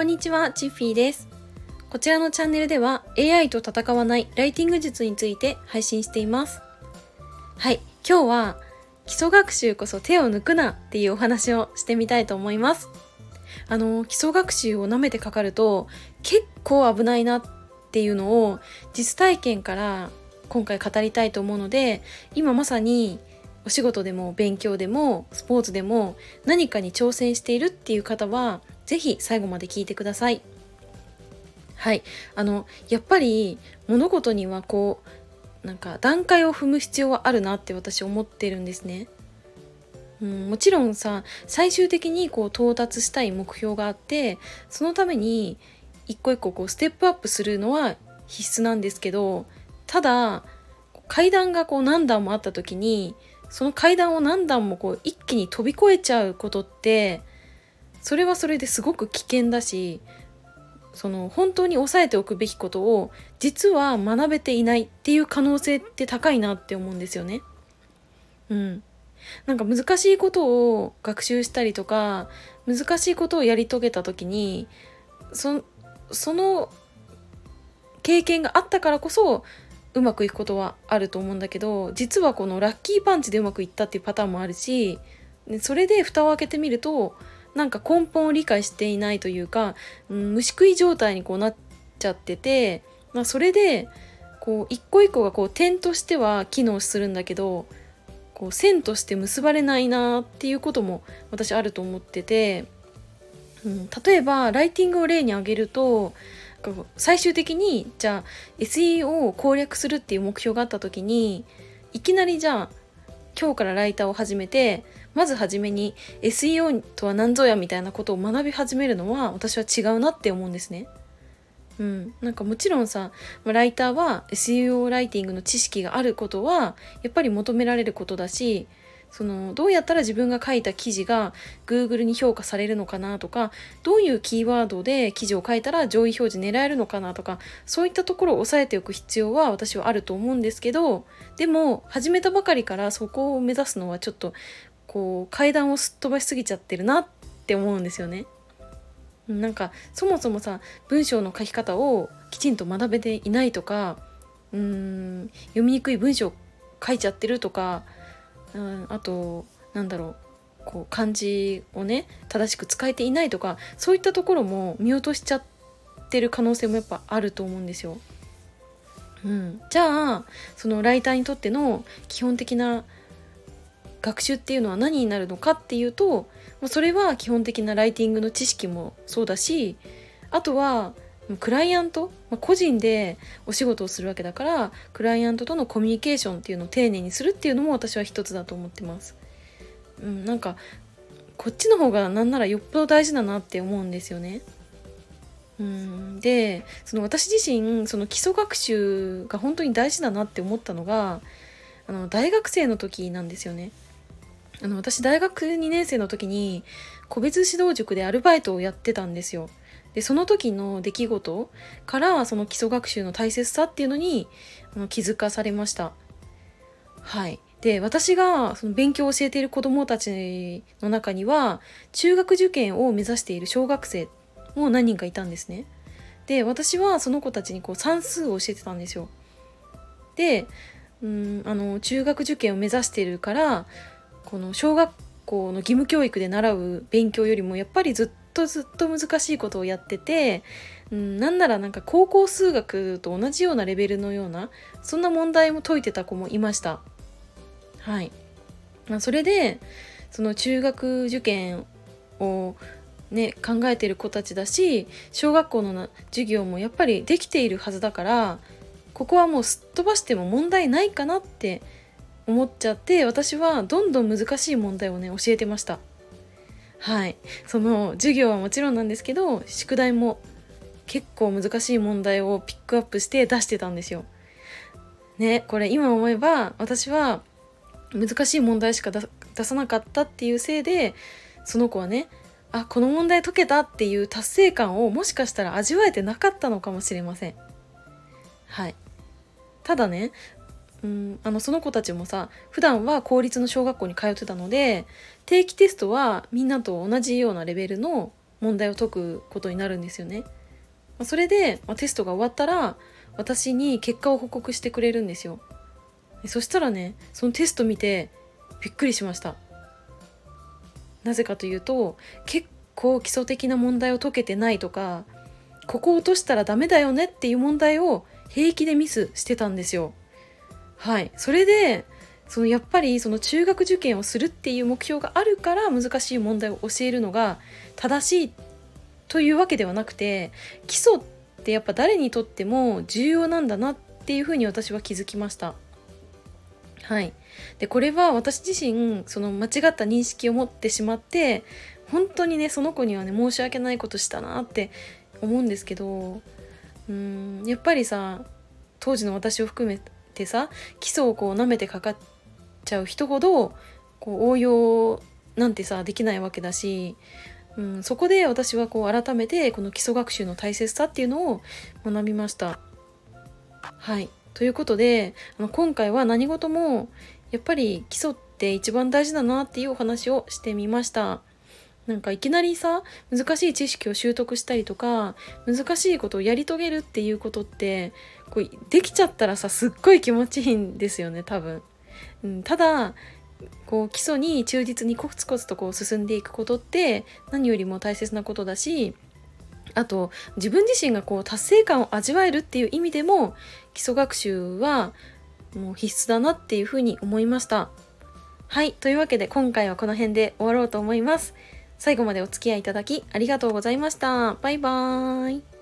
こんにちは、チッフィーです。こちらのチャンネルでは AI と戦わないライティング術について配信しています。はい、今日は基礎学習こそ手を抜くなっていうお話をしてみたいと思います。あの、基礎学習を舐めてかかると結構危ないなっていうのを実体験から今回語りたいと思うので、今まさにお仕事でも勉強でもスポーツでも何かに挑戦しているっていう方は是非最後まで聞いてください。はい、あのやっぱり物事にはこうなんか段階を踏む必要はあるなって私思ってるんですね。うん、もちろんさ最終的にこう到達したい目標があってそのために一個一個こうステップアップするのは必須なんですけどただ階段がこう何段もあった時にその階段を何段もこう一気に飛び越えちゃうことってそれはそれですごく危険だしその本当に抑えておくべきことを実は学べていないっていう可能性って高いなって思うんですよね。うん、なんか難しいことを学習したりとか難しいことをやり遂げた時にそその経験があったからこそうまくいくことはあると思うんだけど実はこのラッキーパンチでうまくいったっていうパターンもあるしそれで蓋を開けてみるとなんか根本を理解していないというか、うん、虫食い状態にこうなっちゃってて、まあ、それでこう一個一個がこう点としては機能するんだけどこう線として結ばれないなっていうことも私あると思ってて、うん、例えばライティングを例に挙げると最終的にじゃあ SEO を攻略するっていう目標があった時にいきなりじゃあ今日からライターを始めてまず初めに SEO とは何ぞやみたいなことを学び始めるのは私は違うなって思うんですね。うん、なんかもちろんさライターは SEO ライティングの知識があることはやっぱり求められることだしそのどうやったら自分が書いた記事が Google に評価されるのかなとかどういうキーワードで記事を書いたら上位表示狙えるのかなとかそういったところを押さえておく必要は私はあると思うんですけどでも始めたばかりからそこを目指すのはちょっとこう階段をすっ飛ばしすぎちゃってるなって思うんですよね。なんかそもそもさ文章の書き方をきちんと学べていないとかうーん読みにくい文章を書いちゃってるとかうんあとなんだろうこう漢字をね正しく使えていないとかそういったところも見落としちゃってる可能性もやっぱあると思うんですよ。うん、じゃあそのライターにとっての基本的な学習っていうのは何になるのかっていうとそれは基本的なライティングの知識もそうだしあとはクライアント、まあ、個人でお仕事をするわけだからクライアントとのコミュニケーションっていうのを丁寧にするっていうのも私は一つだと思ってます。うん、なんかこっちの方がなんならよっぽど大事だなって思うんですよね。うんでその私自身その基礎学習が本当に大事だなって思ったのがあの大学生の時なんですよね。あの私大学2年生の時に個別指導塾でアルバイトをやってたんですよ。でその時の出来事からその基礎学習の大切さっていうのにあの気づかされました。はいで私がその勉強を教えている子どもたちの中には中学受験を目指している小学生も何人かいたんですね。で私はその子たちにこう算数を教えてたんですよ。でうんあの中学受験を目指しているからこの小学校の義務教育で習う勉強よりもやっぱりずっとずっと難しいことをやってて、うん、なんならなんか高校数学と同じようなレベルのようなそんな問題も解いてた子もいました。はい、まあ、それでその中学受験をね考えてる子たちだし小学校の授業もやっぱりできているはずだからここはもうすっ飛ばしても問題ないかなって思っちゃって私はどんどん難しい問題をね教えてました。はい。その授業はもちろんなんですけど宿題も結構難しい問題をピックアップして出してたんですよ。ねこれ今思えば私は難しい問題しか出さなかったっていうせいでその子はねあこの問題解けたっていう達成感をもしかしたら味わえてなかったのかもしれません。はい。ただねうんあのその子たちもさ普段は公立の小学校に通ってたので定期テストはみんなと同じようなレベルの問題を解くことになるんですよね。まそれで、まテストが終わったら私に結果を報告してくれるんですよ。そしたらねそのテスト見てびっくりしました。なぜかというと結構基礎的な問題を解けてないとかここ落としたらダメだよねっていう問題を平気でミスしてたんですよ。はいそれでそのやっぱりその中学受験をするっていう目標があるから難しい問題を教えるのが正しいというわけではなくて基礎ってやっぱ誰にとっても重要なんだなっていうふうに私は気づきました。はい、でこれは私自身その間違った認識を持ってしまって本当にねその子にはね申し訳ないことしたなって思うんですけどうーんやっぱりさ当時の私を含めてさ基礎をこう舐めてかかっちゃう人ほどこう応用なんてさできないわけだし、うん、そこで私はこう改めてこの基礎学習の大切さっていうのを学びました。はいということであの今回は何事もやっぱり基礎って一番大事だなっていうお話をしてみました。なんかいきなりさ難しい知識を習得したりとか難しいことをやり遂げるっていうことってこうできちゃったらさすっごい気持ちいいんですよね多分。うん、ただこう基礎に忠実にコツコツとこう進んでいくことって何よりも大切なことだしあと自分自身がこう達成感を味わえるっていう意味でも基礎学習はもう必須だなっていうふうに思いました。はい。というわけで今回はこの辺で終わろうと思います。最後までお付き合いいただきありがとうございました。バイバーイ。